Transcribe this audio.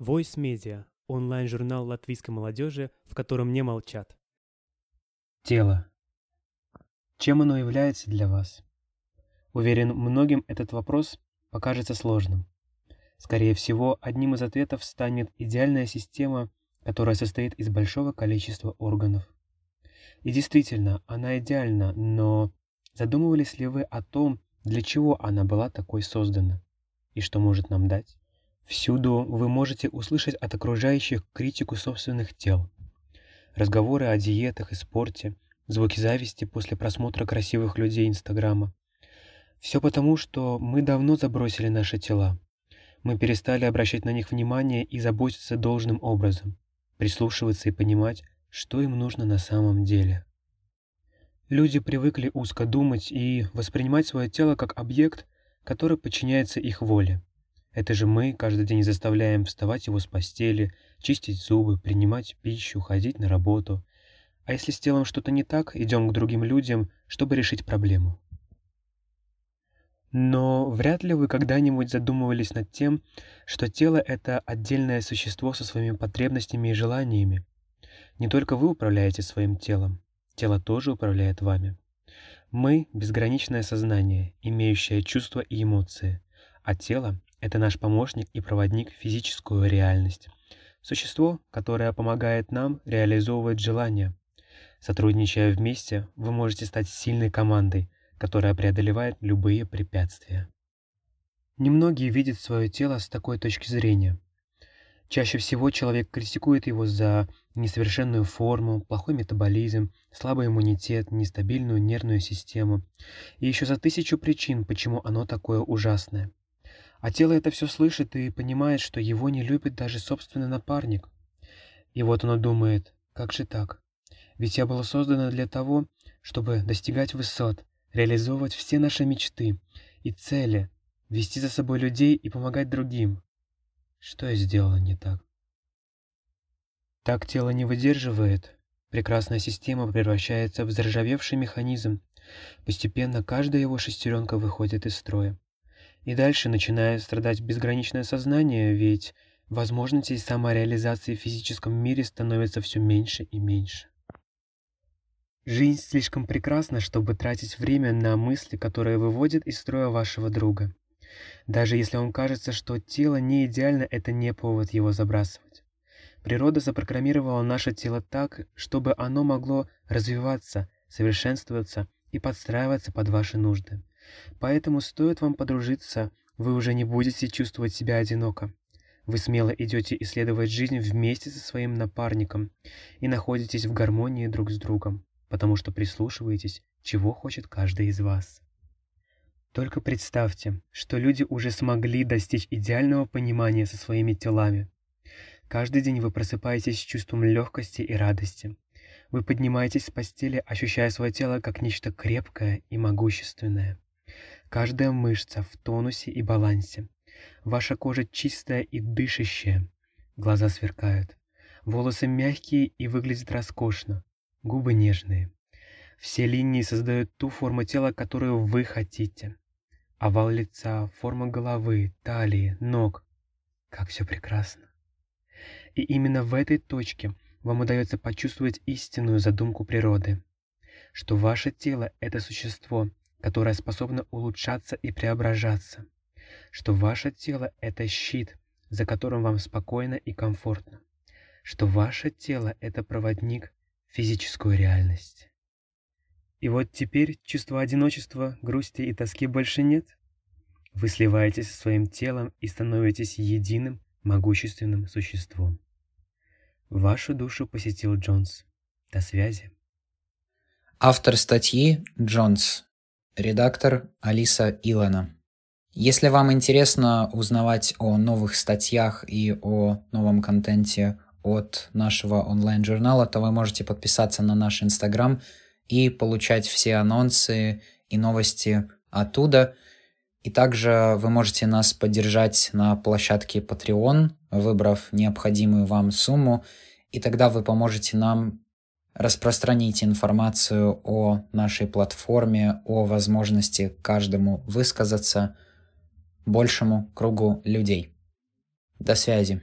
Voice Media – онлайн-журнал латвийской молодежи, в котором не молчат. Тело. Чем оно является для вас? Уверен, многим этот вопрос покажется сложным. Скорее всего, одним из ответов станет идеальная система, которая состоит из большого количества органов. И действительно, она идеальна, но задумывались ли вы о том, для чего она была такой создана и что может нам дать? Всюду вы можете услышать от окружающих критику собственных тел. Разговоры о диетах и спорте, звуки зависти после просмотра красивых людей Инстаграма. Все потому, что мы давно забросили наши тела. Мы перестали обращать на них внимание и заботиться должным образом, прислушиваться и понимать, что им нужно на самом деле. Люди привыкли узко думать и воспринимать свое тело как объект, который подчиняется их воле. Это же мы каждый день заставляем вставать его с постели, чистить зубы, принимать пищу, ходить на работу. А если с телом что-то не так, идем к другим людям, чтобы решить проблему. Но вряд ли вы когда-нибудь задумывались над тем, что тело — это отдельное существо со своими потребностями и желаниями. Не только вы управляете своим телом, тело тоже управляет вами. Мы — безграничное сознание, имеющее чувства и эмоции, а тело это наш помощник и проводник в физическую реальность. Существо, которое помогает нам реализовывать желания. Сотрудничая вместе, вы можете стать сильной командой, которая преодолевает любые препятствия. Немногие видят свое тело с такой точки зрения. Чаще всего человек критикует его за несовершенную форму, плохой метаболизм, слабый иммунитет, нестабильную нервную систему и еще за тысячу причин, почему оно такое ужасное. А тело это все слышит и понимает, что его не любит даже собственный напарник. И вот оно думает, как же так? Ведь я была создана для того, чтобы достигать высот, реализовывать все наши мечты и цели, вести за собой людей и помогать другим. Что я сделала не так? Так тело не выдерживает. Прекрасная система превращается в заржавевший механизм. Постепенно каждая его шестеренка выходит из строя. И дальше начинает страдать безграничное сознание, ведь возможностей самореализации в физическом мире становится все меньше и меньше. Жизнь слишком прекрасна, чтобы тратить время на мысли, которые выводят из строя вашего друга. Даже если вам кажется, что тело не идеально, это не повод его забрасывать. Природа запрограммировала наше тело так, чтобы оно могло развиваться, совершенствоваться и подстраиваться под ваши нужды. Поэтому стоит вам подружиться, вы уже не будете чувствовать себя одиноко. Вы смело идете исследовать жизнь вместе со своим напарником и находитесь в гармонии друг с другом, потому что прислушиваетесь, чего хочет каждый из вас. Только представьте, что люди уже смогли достичь идеального понимания со своими телами. Каждый день вы просыпаетесь с чувством легкости и радости. Вы поднимаетесь с постели, ощущая свое тело как нечто крепкое и могущественное. Каждая мышца в тонусе и балансе. Ваша кожа чистая и дышащая. Глаза сверкают. Волосы мягкие и выглядят роскошно. Губы нежные. Все линии создают ту форму тела, которую вы хотите. Овал лица, форма головы, талии, ног. Как все прекрасно. И именно в этой точке вам удается почувствовать истинную задумку природы, что ваше тело — это существо, которая способна улучшаться и преображаться, что ваше тело — это щит, за которым вам спокойно и комфортно, что ваше тело — это проводник в физическую реальность. И вот теперь чувства одиночества, грусти и тоски больше нет. Вы сливаетесь со своим телом и становитесь единым, могущественным существом. Вашу душу посетил Джонс. До связи. Автор статьи Джонс редактор Алиса Илона. Если вам интересно узнавать о новых статьях и о новом контенте от нашего онлайн-журнала, то вы можете подписаться на наш Инстаграм и получать все анонсы и новости оттуда. И также вы можете нас поддержать на площадке Patreon, выбрав необходимую вам сумму, и тогда вы поможете нам Распространите информацию о нашей платформе, о возможности каждому высказаться большему кругу людей. До связи.